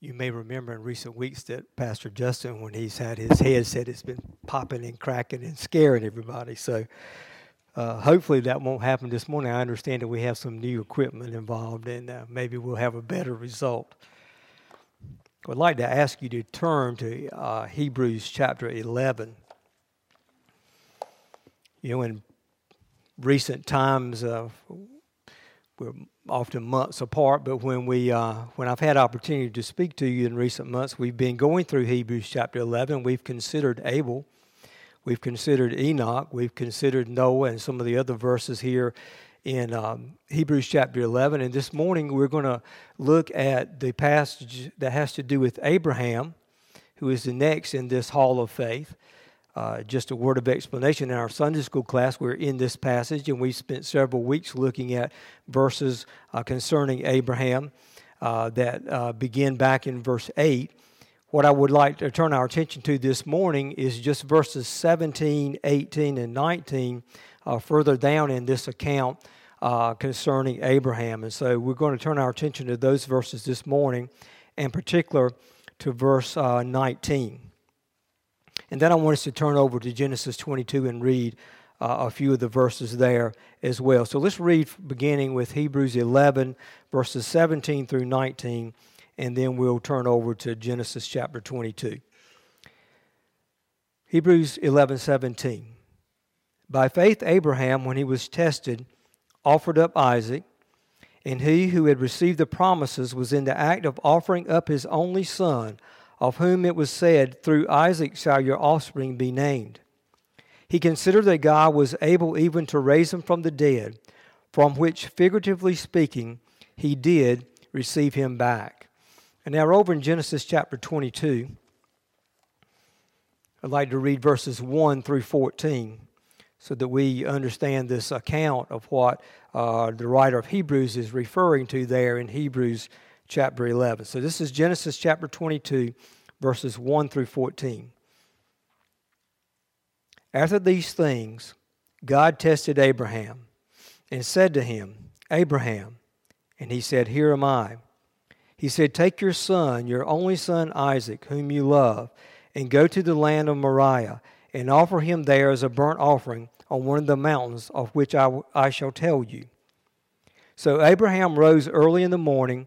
You may remember in recent weeks that Pastor Justin, when he's had his head set, it's been popping and cracking and scaring everybody. So uh, hopefully that won't happen this morning. I understand that we have some new equipment involved, and uh, maybe we'll have a better result. I'd like to ask you to turn to uh, Hebrews chapter 11. You know, in recent times, we're often months apart, but when we uh, when I've had opportunity to speak to you in recent months, we've been going through Hebrews chapter 11. We've considered Abel, we've considered Enoch, we've considered Noah, and some of the other verses here in um, Hebrews chapter 11. And this morning we're going to look at the passage that has to do with Abraham, who is the next in this hall of faith. Uh, just a word of explanation in our Sunday school class, we're in this passage, and we spent several weeks looking at verses uh, concerning Abraham uh, that uh, begin back in verse 8. What I would like to turn our attention to this morning is just verses 17, 18, and 19 uh, further down in this account concerning Abraham. And so we're going to turn our attention to those verses this morning, in particular to verse 19. And then I want us to turn over to Genesis 22 and read uh, a few of the verses there as well. So let's read beginning with Hebrews 11, verses 17 through 19, and then we'll turn over to Genesis chapter 22. Hebrews 11, 17. By faith, Abraham, when he was tested, offered up Isaac, and he who had received the promises was in the act of offering up his only son of whom it was said, Through Isaac shall your offspring be named. He considered that God was able even to raise him from the dead, from which, figuratively speaking, he did receive him back. And now, over in Genesis chapter 22, I'd like to read verses 1 through 14 so that we understand this account of what uh, the writer of Hebrews is referring to there in Hebrews chapter 11. So this is Genesis chapter 22, verses 1 through 14. After these things, God tested Abraham and said to him, Abraham, and he said, Here am I. He said, Take your son, your only son Isaac, whom you love, and go to the land of Moriah, and offer him there as a burnt offering on one of the mountains of which I, I shall tell you. So Abraham rose early in the morning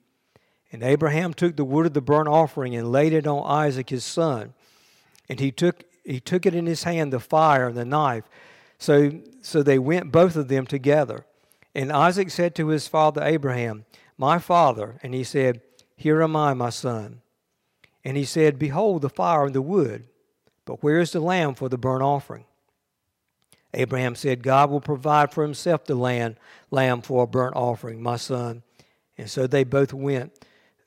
And Abraham took the wood of the burnt offering and laid it on Isaac his son. And he took, he took it in his hand, the fire and the knife. So, so they went both of them together. And Isaac said to his father Abraham, My father. And he said, Here am I, my son. And he said, Behold the fire and the wood, but where is the lamb for the burnt offering? Abraham said, God will provide for himself the lamb, lamb for a burnt offering, my son. And so they both went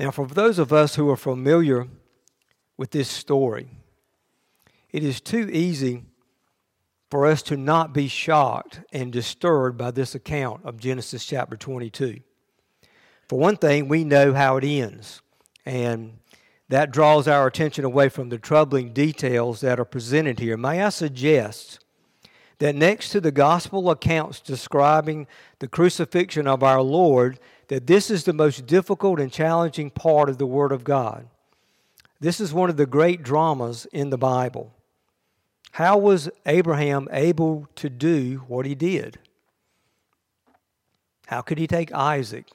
Now, for those of us who are familiar with this story, it is too easy for us to not be shocked and disturbed by this account of Genesis chapter 22. For one thing, we know how it ends. And that draws our attention away from the troubling details that are presented here. May I suggest that next to the gospel accounts describing the crucifixion of our Lord, that this is the most difficult and challenging part of the Word of God. This is one of the great dramas in the Bible. How was Abraham able to do what he did? How could he take Isaac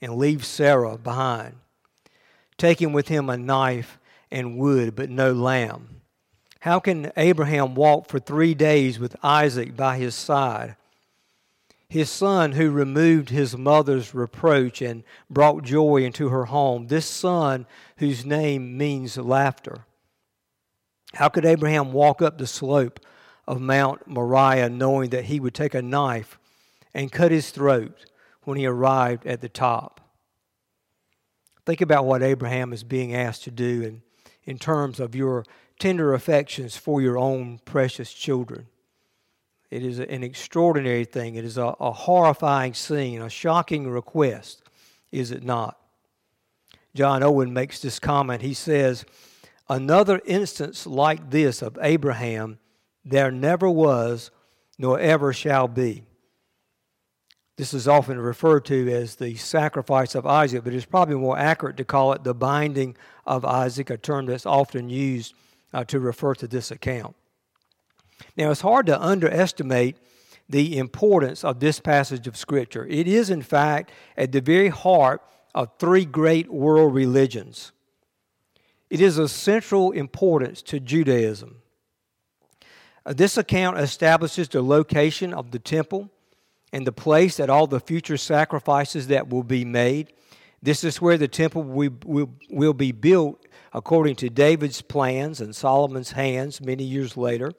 and leave Sarah behind, taking with him a knife and wood, but no lamb? How can Abraham walk for three days with Isaac by his side? His son, who removed his mother's reproach and brought joy into her home, this son whose name means laughter. How could Abraham walk up the slope of Mount Moriah knowing that he would take a knife and cut his throat when he arrived at the top? Think about what Abraham is being asked to do in, in terms of your tender affections for your own precious children. It is an extraordinary thing. It is a, a horrifying scene, a shocking request, is it not? John Owen makes this comment. He says, Another instance like this of Abraham there never was nor ever shall be. This is often referred to as the sacrifice of Isaac, but it's probably more accurate to call it the binding of Isaac, a term that's often used uh, to refer to this account. Now, it's hard to underestimate the importance of this passage of Scripture. It is, in fact, at the very heart of three great world religions. It is of central importance to Judaism. Uh, this account establishes the location of the temple and the place that all the future sacrifices that will be made. This is where the temple will, be built according to David's plans and Solomon's hands many years later.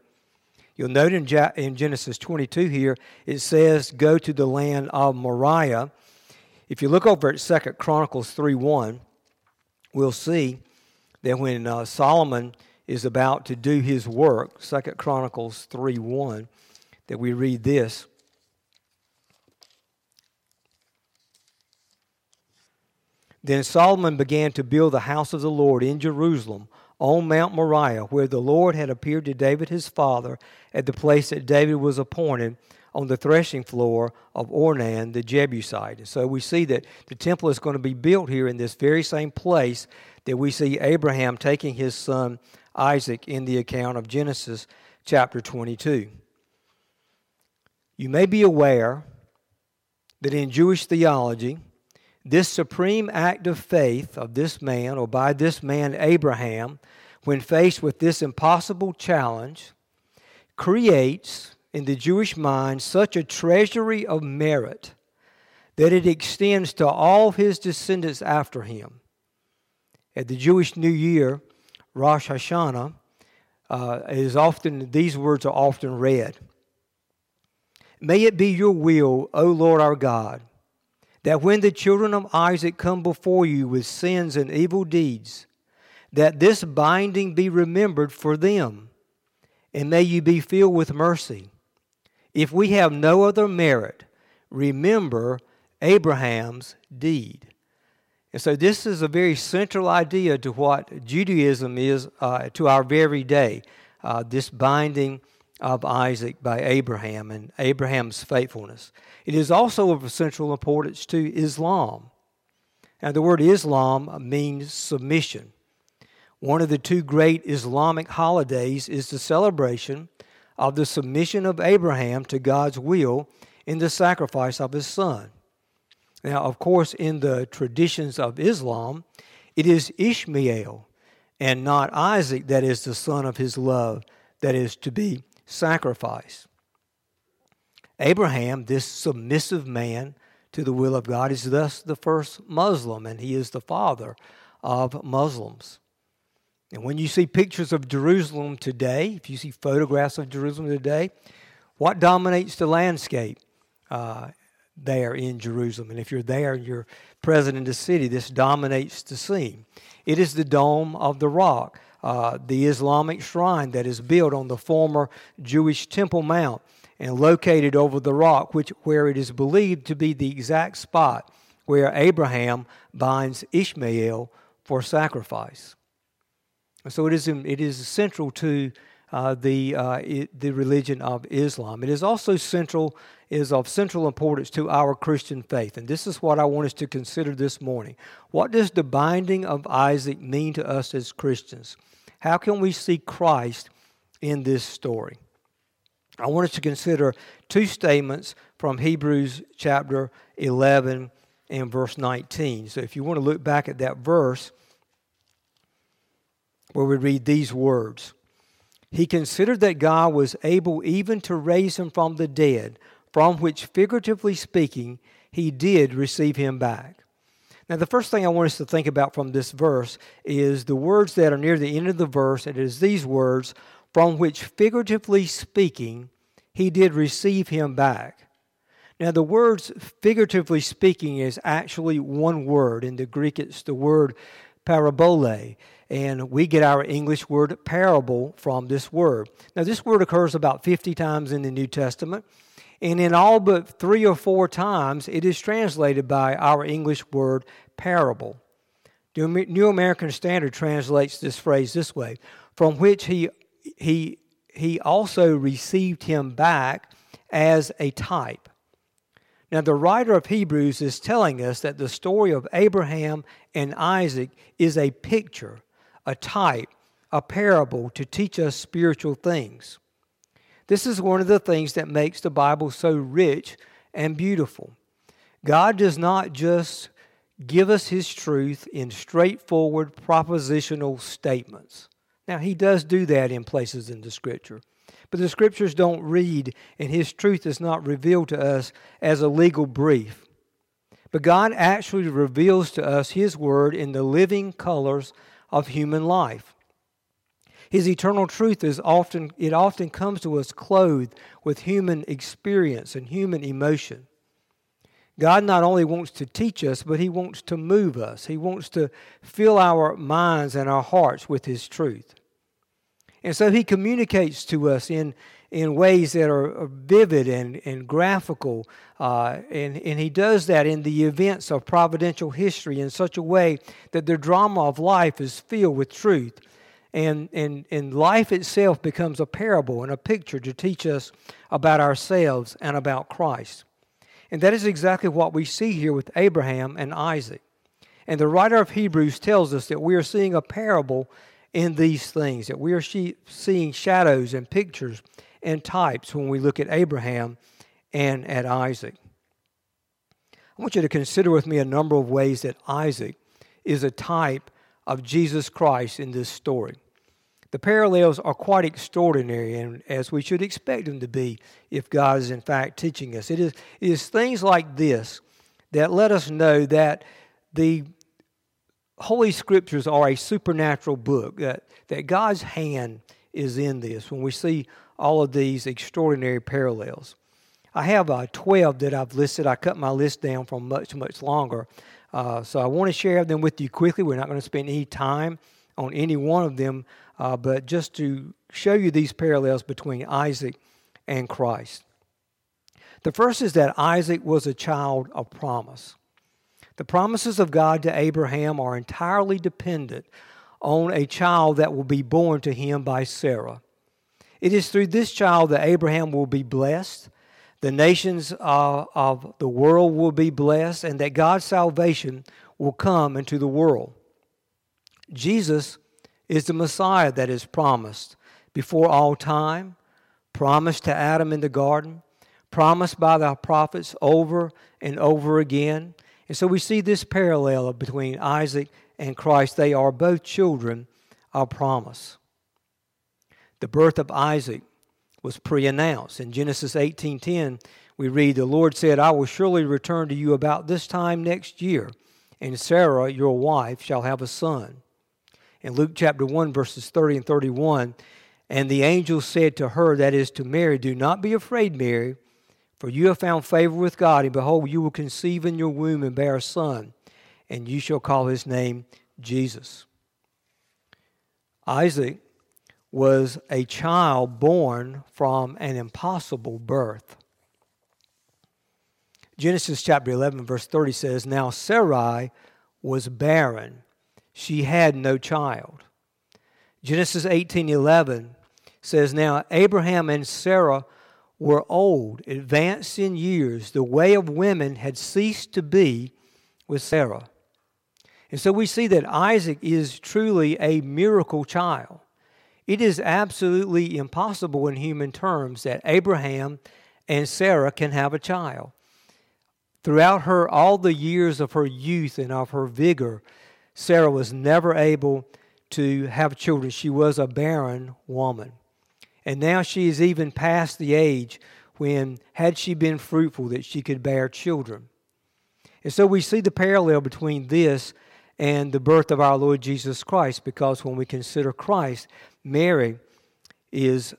You'll note in, in Genesis 22 here, it says, Go to the land of Moriah. If you look over at 2 Chronicles 3 1, we'll see that when uh, Solomon is about to do his work, 2 Chronicles 3 1, that we read this. Then Solomon began to build the house of the Lord in Jerusalem on Mount Moriah, where the Lord had appeared to David his father at the place that David was appointed on the threshing floor of Ornan the Jebusite. And so we see that the temple is going to be built here in this very same place that we see Abraham taking his son Isaac in the account of Genesis chapter 22. You may be aware that in Jewish theology, this supreme act of faith of this man, or by this man Abraham, when faced with this impossible challenge, creates in the Jewish mind such a treasury of merit that it extends to all his descendants after him. At the Jewish New Year, Rosh Hashanah, uh, is often these words are often read. May it be your will, O Lord our God, that when the children of Isaac come before you with sins and evil deeds, that this binding be remembered for them, and may you be filled with mercy. If we have no other merit, remember Abraham's deed. And so, this is a very central idea to what Judaism is uh, to our very day uh, this binding of Isaac by Abraham and Abraham's faithfulness. It is also of central importance to Islam. Now, the word Islam means submission. One of the two great Islamic holidays is the celebration of the submission of Abraham to God's will in the sacrifice of his son. Now, of course, in the traditions of Islam, it is Ishmael and not Isaac that is the son of his love that is to be sacrificed. Abraham, this submissive man to the will of God, is thus the first Muslim, and he is the father of Muslims. And when you see pictures of Jerusalem today, if you see photographs of Jerusalem today, what dominates the landscape uh, there in Jerusalem? And if you're there and you're present in the city, this dominates the scene. It is the Dome of the Rock, uh, the Islamic shrine that is built on the former Jewish Temple Mount and located over the rock, which, where it is believed to be the exact spot where Abraham binds Ishmael for sacrifice. So it is, it is central to uh, the, uh, it, the religion of Islam. It is also central, is of central importance to our Christian faith. And this is what I want us to consider this morning. What does the binding of Isaac mean to us as Christians? How can we see Christ in this story? I want us to consider two statements from Hebrews chapter 11 and verse 19. So if you want to look back at that verse where we read these words he considered that God was able even to raise him from the dead, from which, figuratively speaking, he did receive him back. Now, the first thing I want us to think about from this verse is the words that are near the end of the verse. It is these words, from which, figuratively speaking, he did receive him back. Now, the words figuratively speaking is actually one word. In the Greek, it's the word parabole and we get our English word parable from this word. Now, this word occurs about 50 times in the New Testament, and in all but three or four times, it is translated by our English word parable. The New American Standard translates this phrase this way from which he, he, he also received him back as a type. Now, the writer of Hebrews is telling us that the story of Abraham and Isaac is a picture a type, a parable to teach us spiritual things. This is one of the things that makes the Bible so rich and beautiful. God does not just give us His truth in straightforward propositional statements. Now, He does do that in places in the Scripture, but the Scriptures don't read, and His truth is not revealed to us as a legal brief. But God actually reveals to us His Word in the living colors of human life. His eternal truth is often it often comes to us clothed with human experience and human emotion. God not only wants to teach us, but he wants to move us. He wants to fill our minds and our hearts with his truth. And so he communicates to us in, in ways that are vivid and, and graphical. Uh, and, and he does that in the events of providential history in such a way that the drama of life is filled with truth. And, and, and life itself becomes a parable and a picture to teach us about ourselves and about Christ. And that is exactly what we see here with Abraham and Isaac. And the writer of Hebrews tells us that we are seeing a parable in these things, that we are seeing shadows and pictures and types when we look at Abraham and at Isaac. I want you to consider with me a number of ways that Isaac is a type of Jesus Christ in this story. The parallels are quite extraordinary, and as we should expect them to be if God is in fact teaching us. It is, it is things like this that let us know that the Holy Scriptures are a supernatural book, that, that God's hand is in this when we see all of these extraordinary parallels. I have uh, 12 that I've listed. I cut my list down from much, much longer. Uh, so I want to share them with you quickly. We're not going to spend any time on any one of them, uh, but just to show you these parallels between Isaac and Christ. The first is that Isaac was a child of promise. The promises of God to Abraham are entirely dependent on a child that will be born to him by Sarah. It is through this child that Abraham will be blessed, the nations uh, of the world will be blessed, and that God's salvation will come into the world. Jesus is the Messiah that is promised before all time, promised to Adam in the garden, promised by the prophets over and over again. And so we see this parallel between Isaac and Christ. They are both children of promise. The birth of Isaac was pre-announced. In Genesis 18:10, we read, "The Lord said, I will surely return to you about this time next year, and Sarah, your wife, shall have a son." In Luke chapter 1 verses 30 and 31, and the angel said to her, that is to Mary, Do not be afraid, Mary, for you have found favor with God, and behold, you will conceive in your womb and bear a son, and you shall call his name Jesus. Isaac was a child born from an impossible birth. Genesis chapter 11, verse 30 says, Now Sarai was barren, she had no child. Genesis 18:11 says, Now Abraham and Sarah were old, advanced in years. The way of women had ceased to be with Sarah. And so we see that Isaac is truly a miracle child. It is absolutely impossible in human terms that Abraham and Sarah can have a child. Throughout her all the years of her youth and of her vigor, Sarah was never able to have children. She was a barren woman. And now she is even past the age when, had she been fruitful, that she could bear children. And so we see the parallel between this and the birth of our Lord Jesus Christ, because when we consider Christ, Mary is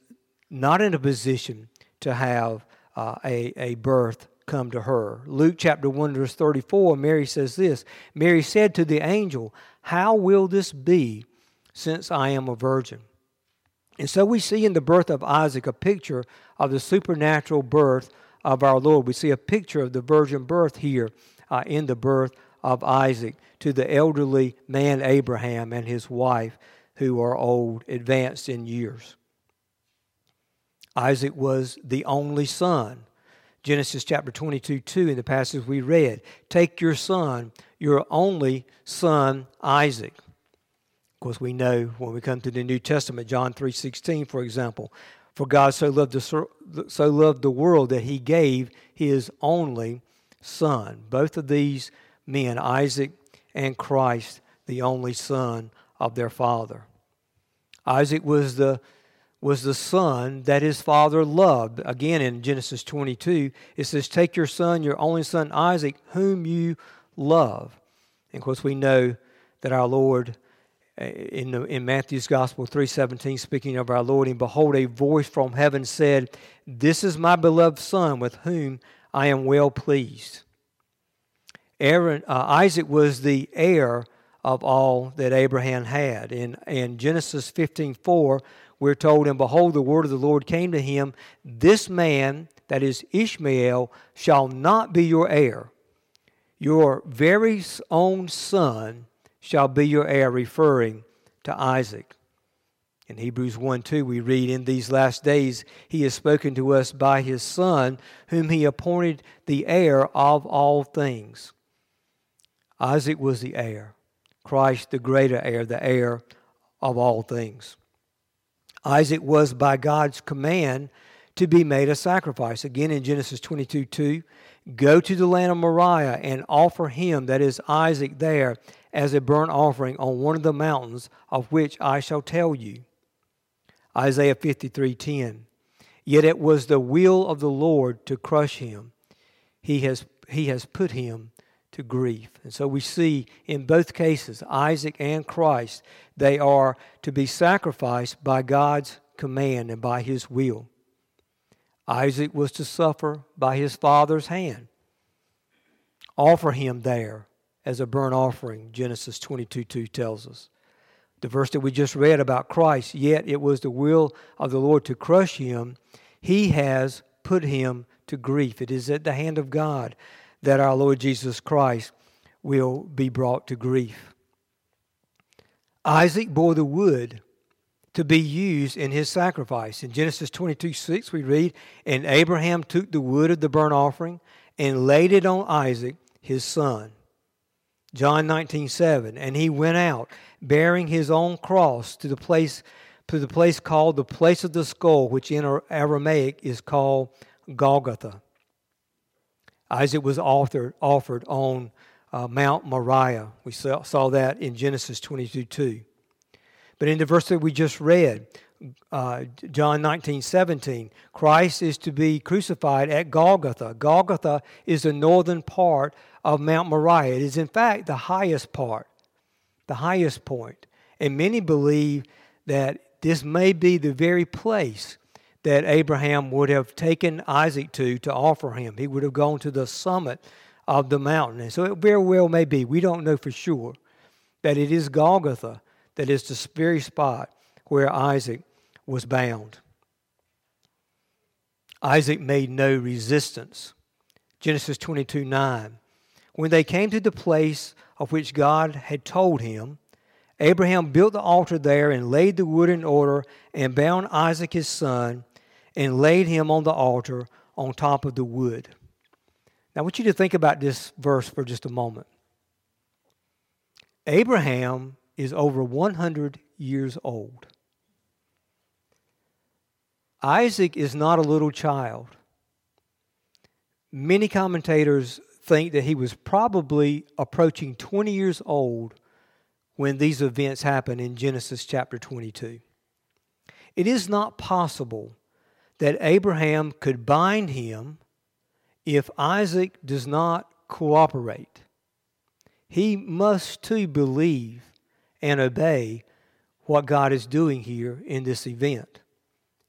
not in a position to have uh, a, a birth come to her. Luke chapter 1, verse 34, Mary says this Mary said to the angel, How will this be since I am a virgin? And so we see in the birth of Isaac a picture of the supernatural birth of our Lord. We see a picture of the virgin birth here uh, in the birth of Isaac to the elderly man Abraham and his wife who are old, advanced in years. Isaac was the only son. Genesis chapter 22 2 in the passage we read. Take your son, your only son, Isaac. Of course, we know when we come to the New Testament, John 3.16, for example, for God so loved, the, so loved the world that he gave his only son. Both of these men, Isaac and Christ, the only son of their father. Isaac was the was the son that his father loved. Again, in Genesis 22, it says, Take your son, your only son Isaac, whom you love. And of course, we know that our Lord, uh, in, the, in Matthew's Gospel 3.17, speaking of our Lord, and behold, a voice from heaven said, This is my beloved son, with whom I am well pleased. Aaron, uh, Isaac was the heir of all that Abraham had. In, in Genesis 15.4, we're told, And behold, the word of the Lord came to him, This man, that is Ishmael, shall not be your heir. Your very own son shall be your heir, referring to Isaac. In Hebrews 1 2, we read, In these last days he has spoken to us by his Son, whom he appointed the heir of all things. Isaac was the heir, Christ the greater heir, the heir of all things. Isaac was by God's command to be made a sacrifice. Again in Genesis 22 2, go to the land of Moriah and offer him, that is Isaac, there as a burnt offering on one of the mountains of which I shall tell you. Isaiah 53 10. Yet it was the will of the Lord to crush him. He has, he has put him to grief. And so we see in both cases, Isaac and Christ, they are to be sacrificed by God's command and by his will. Isaac was to suffer by his father's hand. Offer him there as a burnt offering, Genesis 22 2 tells us. The verse that we just read about Christ, yet it was the will of the Lord to crush him, he has put him to grief. It is at the hand of God that our Lord Jesus Christ will be brought to grief. Isaac bore the wood to be used in his sacrifice. In Genesis 22 6, we read, And Abraham took the wood of the burnt offering and laid it on Isaac, his son. John 19 7, And he went out, bearing his own cross to the place to the place called the place of the skull, which in Aramaic is called Golgotha. Isaac was offered, offered on uh, Mount Moriah. We saw, saw that in Genesis 22 2. But in the verse that we just read, uh, John 19 17, Christ is to be crucified at Golgotha. Golgotha is the northern part of Mount Moriah. It is, in fact, the highest part, the highest point. And many believe that this may be the very place that Abraham would have taken Isaac to to offer him. He would have gone to the summit of the mountain. And so it very well may be, we don't know for sure, that it is Golgotha that is the very spot where Isaac was bound. Isaac made no resistance. Genesis 22 9. When they came to the place of which God had told him, Abraham built the altar there and laid the wood in order and bound Isaac his son and laid him on the altar on top of the wood. Now, I want you to think about this verse for just a moment. Abraham is over 100 years old. Isaac is not a little child. Many commentators think that he was probably approaching 20 years old when these events happen in Genesis chapter 22. It is not possible that Abraham could bind him if Isaac does not cooperate. He must too believe and obey what God is doing here in this event.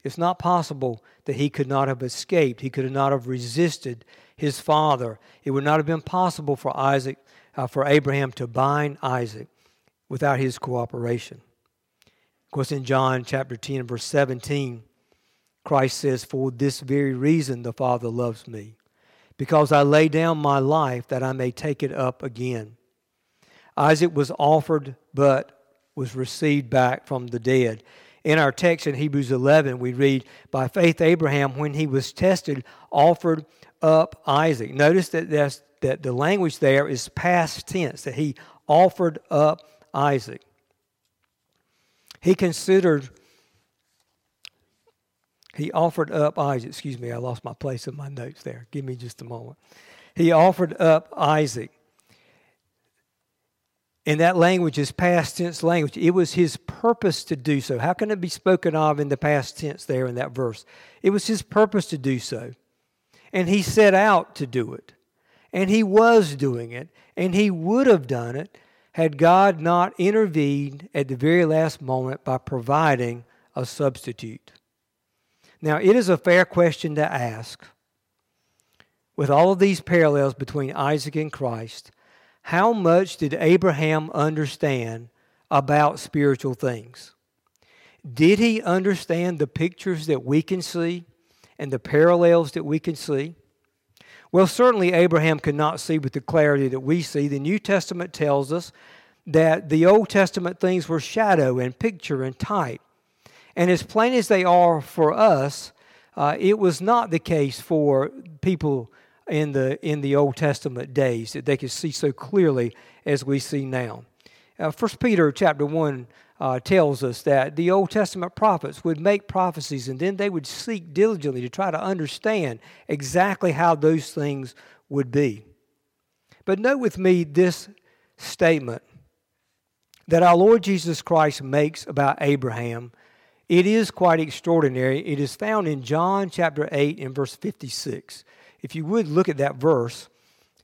It's not possible that he could not have escaped. He could not have resisted his father. It would not have been possible for Isaac, uh, for Abraham to bind Isaac without his cooperation. Of course, in John chapter 10, verse 17, Christ says, For this very reason the Father loves me, because I lay down my life that I may take it up again. Isaac was offered, but was received back from the dead. In our text in Hebrews 11, we read, By faith, Abraham, when he was tested, offered up Isaac. Notice that, that's, that the language there is past tense, that he offered up Isaac. He considered, he offered up Isaac. Excuse me, I lost my place in my notes there. Give me just a moment. He offered up Isaac. And that language is past tense language. It was his purpose to do so. How can it be spoken of in the past tense there in that verse? It was his purpose to do so. And he set out to do it. And he was doing it. And he would have done it had God not intervened at the very last moment by providing a substitute. Now, it is a fair question to ask. With all of these parallels between Isaac and Christ, how much did Abraham understand about spiritual things? Did he understand the pictures that we can see and the parallels that we can see? Well, certainly Abraham could not see with the clarity that we see. The New Testament tells us that the Old Testament things were shadow and picture and type. And as plain as they are for us, uh, it was not the case for people in the in the Old Testament days that they could see so clearly as we see now. Uh, First Peter chapter one uh, tells us that the Old Testament prophets would make prophecies and then they would seek diligently to try to understand exactly how those things would be. But note with me this statement that our Lord Jesus Christ makes about Abraham. It is quite extraordinary. It is found in John chapter 8 and verse 56. If you would look at that verse,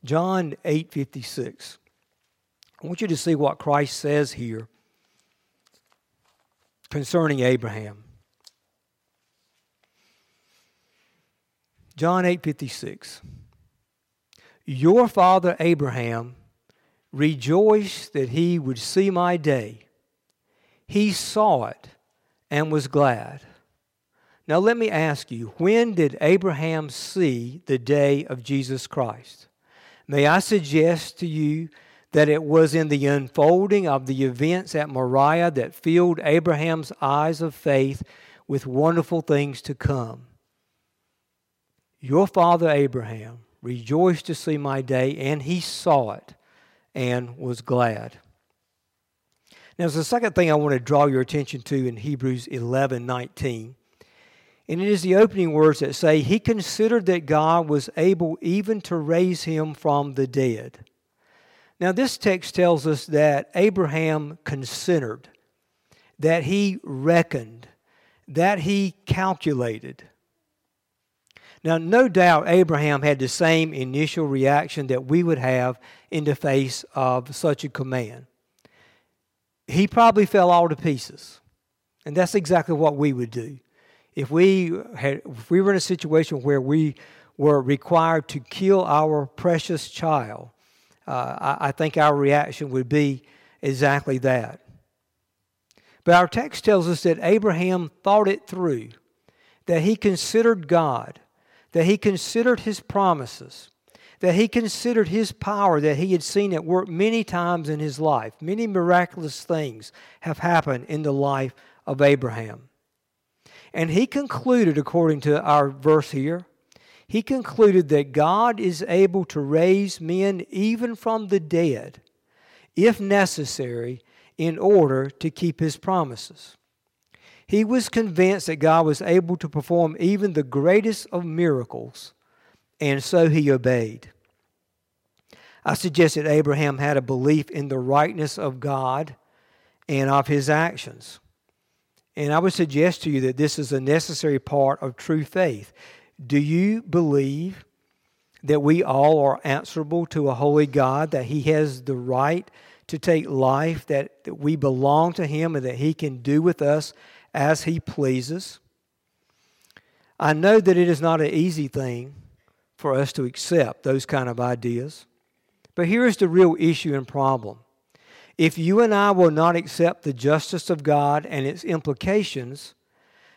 John 8 56. I want you to see what Christ says here concerning Abraham. John 8 56. Your father Abraham rejoiced that he would see my day. He saw it and was glad. Now, let me ask you when did Abraham see the day of Jesus Christ? May I suggest to you that it was in the unfolding of the events at Moriah that filled Abraham's eyes of faith with wonderful things to come. Your father Abraham rejoiced to see my day, and he saw it and was glad. Now, there's a second thing I want to draw your attention to in Hebrews 11 19. And it is the opening words that say, He considered that God was able even to raise him from the dead. Now, this text tells us that Abraham considered, that he reckoned, that he calculated. Now, no doubt Abraham had the same initial reaction that we would have in the face of such a command. He probably fell all to pieces. And that's exactly what we would do. If we, had, if we were in a situation where we were required to kill our precious child, uh, I, I think our reaction would be exactly that. But our text tells us that Abraham thought it through, that he considered God, that he considered his promises, that he considered his power that he had seen at work many times in his life. Many miraculous things have happened in the life of Abraham. And he concluded, according to our verse here, he concluded that God is able to raise men even from the dead, if necessary, in order to keep his promises. He was convinced that God was able to perform even the greatest of miracles, and so he obeyed. I suggest that Abraham had a belief in the rightness of God and of his actions. And I would suggest to you that this is a necessary part of true faith. Do you believe that we all are answerable to a holy God, that He has the right to take life, that, that we belong to Him, and that He can do with us as He pleases? I know that it is not an easy thing for us to accept those kind of ideas. But here is the real issue and problem. If you and I will not accept the justice of God and its implications,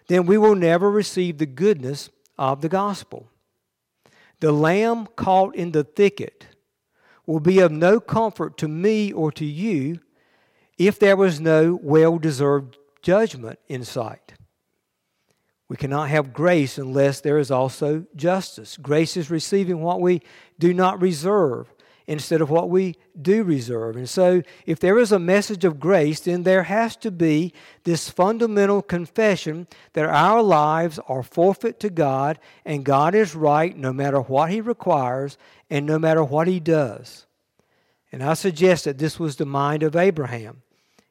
then we will never receive the goodness of the gospel. The lamb caught in the thicket will be of no comfort to me or to you if there was no well deserved judgment in sight. We cannot have grace unless there is also justice. Grace is receiving what we do not reserve instead of what we do reserve. And so, if there is a message of grace, then there has to be this fundamental confession that our lives are forfeit to God and God is right no matter what He requires and no matter what He does. And I suggest that this was the mind of Abraham.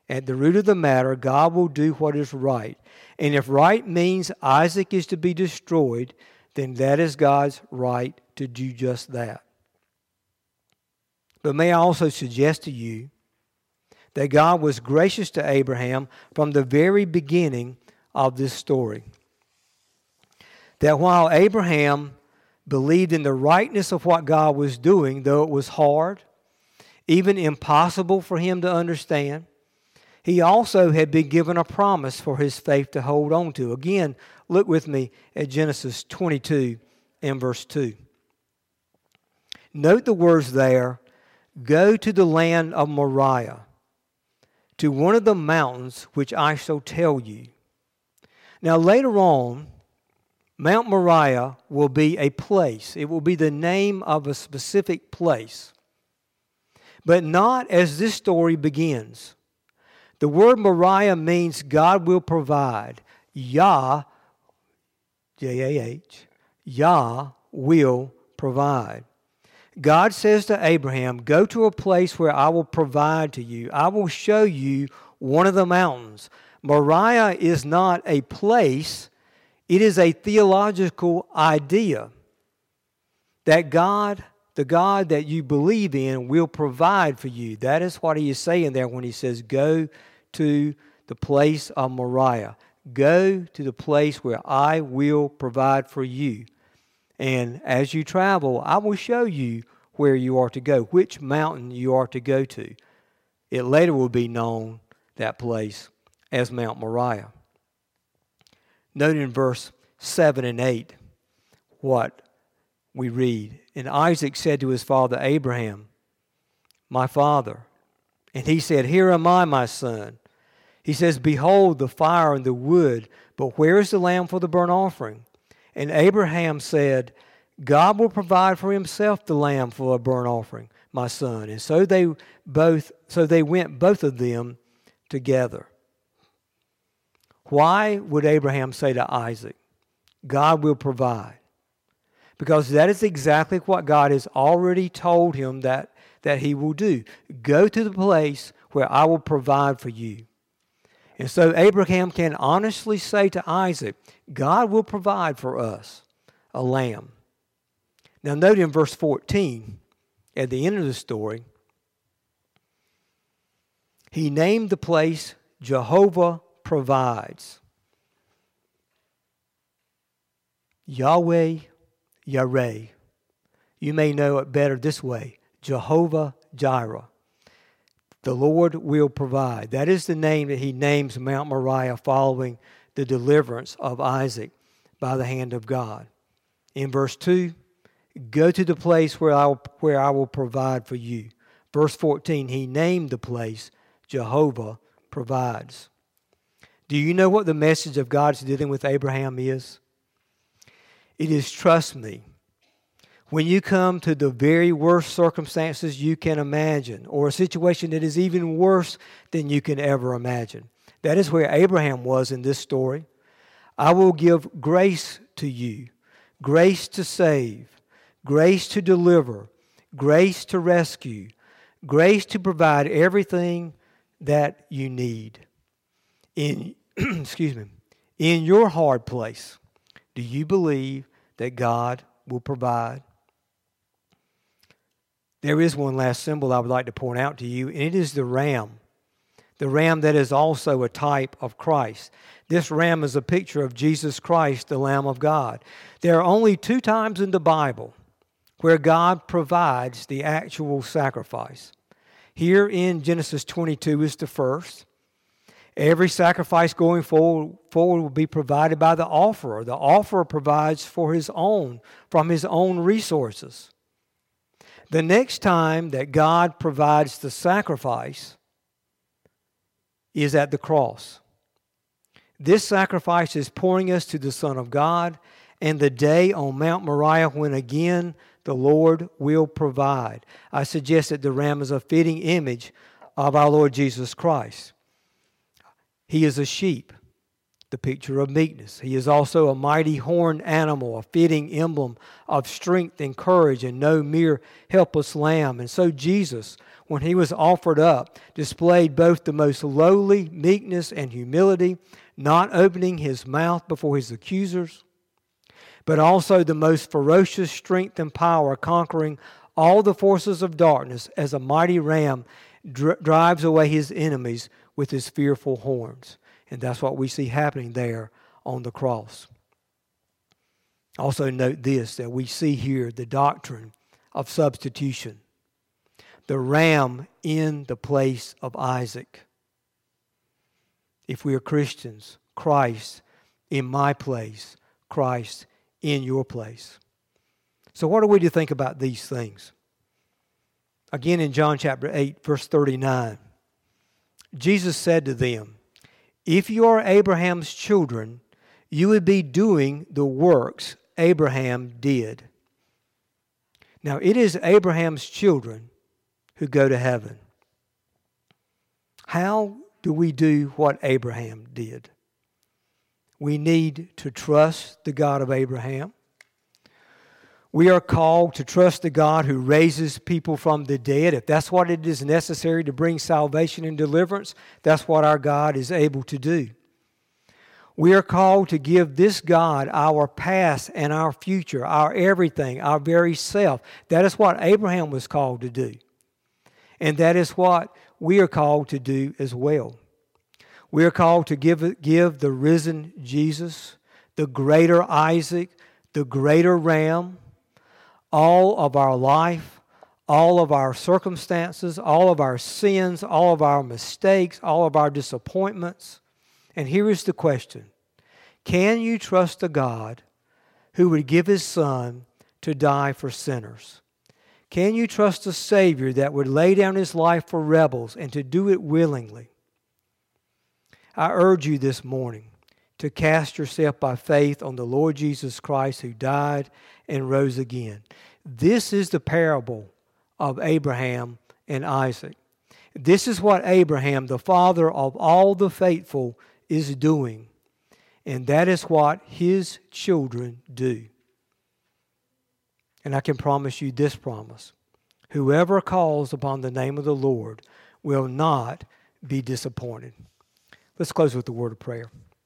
At the root of the matter, God will do what is right. And if right means Isaac is to be destroyed, then that is God's right to do just that. But may I also suggest to you that God was gracious to Abraham from the very beginning of this story. That while Abraham believed in the rightness of what God was doing, though it was hard, even impossible for him to understand, he also had been given a promise for his faith to hold on to. Again, look with me at Genesis 22 and verse 2. Note the words there Go to the land of Moriah, to one of the mountains which I shall tell you. Now, later on, Mount Moriah will be a place, it will be the name of a specific place. But not as this story begins. The word Moriah means God will provide. Yah, J A H, Yah will provide. God says to Abraham, Go to a place where I will provide to you. I will show you one of the mountains. Moriah is not a place, it is a theological idea that God, the God that you believe in, will provide for you. That is what he is saying there when he says, Go to the place of Moriah. Go to the place where I will provide for you. And as you travel, I will show you where you are to go, which mountain you are to go to. It later will be known, that place, as Mount Moriah. Note in verse 7 and 8 what we read. And Isaac said to his father Abraham, My father. And he said, Here am I, my son. He says, Behold the fire and the wood, but where is the lamb for the burnt offering? And Abraham said, God will provide for himself the lamb for a burnt offering, my son. And so they both so they went both of them together. Why would Abraham say to Isaac, God will provide? Because that is exactly what God has already told him that, that he will do. Go to the place where I will provide for you. And so Abraham can honestly say to Isaac, God will provide for us a lamb. Now, note in verse 14, at the end of the story, he named the place Jehovah provides. Yahweh Yireh. You may know it better this way Jehovah Jireh. The Lord will provide. That is the name that he names Mount Moriah following the deliverance of Isaac by the hand of God. In verse 2, Go to the place where I, will, where I will provide for you. Verse 14, he named the place Jehovah provides. Do you know what the message of God's dealing with Abraham is? It is trust me. When you come to the very worst circumstances you can imagine, or a situation that is even worse than you can ever imagine, that is where Abraham was in this story. I will give grace to you, grace to save, grace to deliver, grace to rescue, grace to provide everything that you need. In excuse me, in your hard place, do you believe that God will provide? There is one last symbol I would like to point out to you, and it is the ram. The ram that is also a type of Christ. This ram is a picture of Jesus Christ, the Lamb of God. There are only two times in the Bible where God provides the actual sacrifice. Here in Genesis 22 is the first. Every sacrifice going forward, forward will be provided by the offerer. The offerer provides for his own, from his own resources. The next time that God provides the sacrifice is at the cross. This sacrifice is pouring us to the Son of God, and the day on Mount Moriah when again the Lord will provide. I suggest that the ram is a fitting image of our Lord Jesus Christ. He is a sheep, the picture of meekness. He is also a mighty horned animal, a fitting emblem of strength and courage, and no mere helpless lamb. And so Jesus, when he was offered up, displayed both the most lowly meekness and humility, not opening his mouth before his accusers but also the most ferocious strength and power, conquering all the forces of darkness as a mighty ram dr- drives away his enemies with his fearful horns. And that's what we see happening there on the cross. Also, note this that we see here the doctrine of substitution the ram in the place of Isaac. If we are Christians, Christ in my place, Christ in your place. So, what are we to think about these things? Again, in John chapter 8, verse 39, Jesus said to them, If you are Abraham's children, you would be doing the works Abraham did. Now, it is Abraham's children who go to heaven. How do we do what Abraham did? We need to trust the God of Abraham. We are called to trust the God who raises people from the dead. If that's what it is necessary to bring salvation and deliverance, that's what our God is able to do. We are called to give this God our past and our future, our everything, our very self. That is what Abraham was called to do. And that is what we are called to do as well. We are called to give, give the risen Jesus, the greater Isaac, the greater Ram, all of our life, all of our circumstances, all of our sins, all of our mistakes, all of our disappointments. And here is the question Can you trust a God who would give his Son to die for sinners? Can you trust a Savior that would lay down his life for rebels and to do it willingly? I urge you this morning to cast yourself by faith on the Lord Jesus Christ who died and rose again. This is the parable of Abraham and Isaac. This is what Abraham, the father of all the faithful, is doing. And that is what his children do. And I can promise you this promise whoever calls upon the name of the Lord will not be disappointed. Let's close with the word of prayer.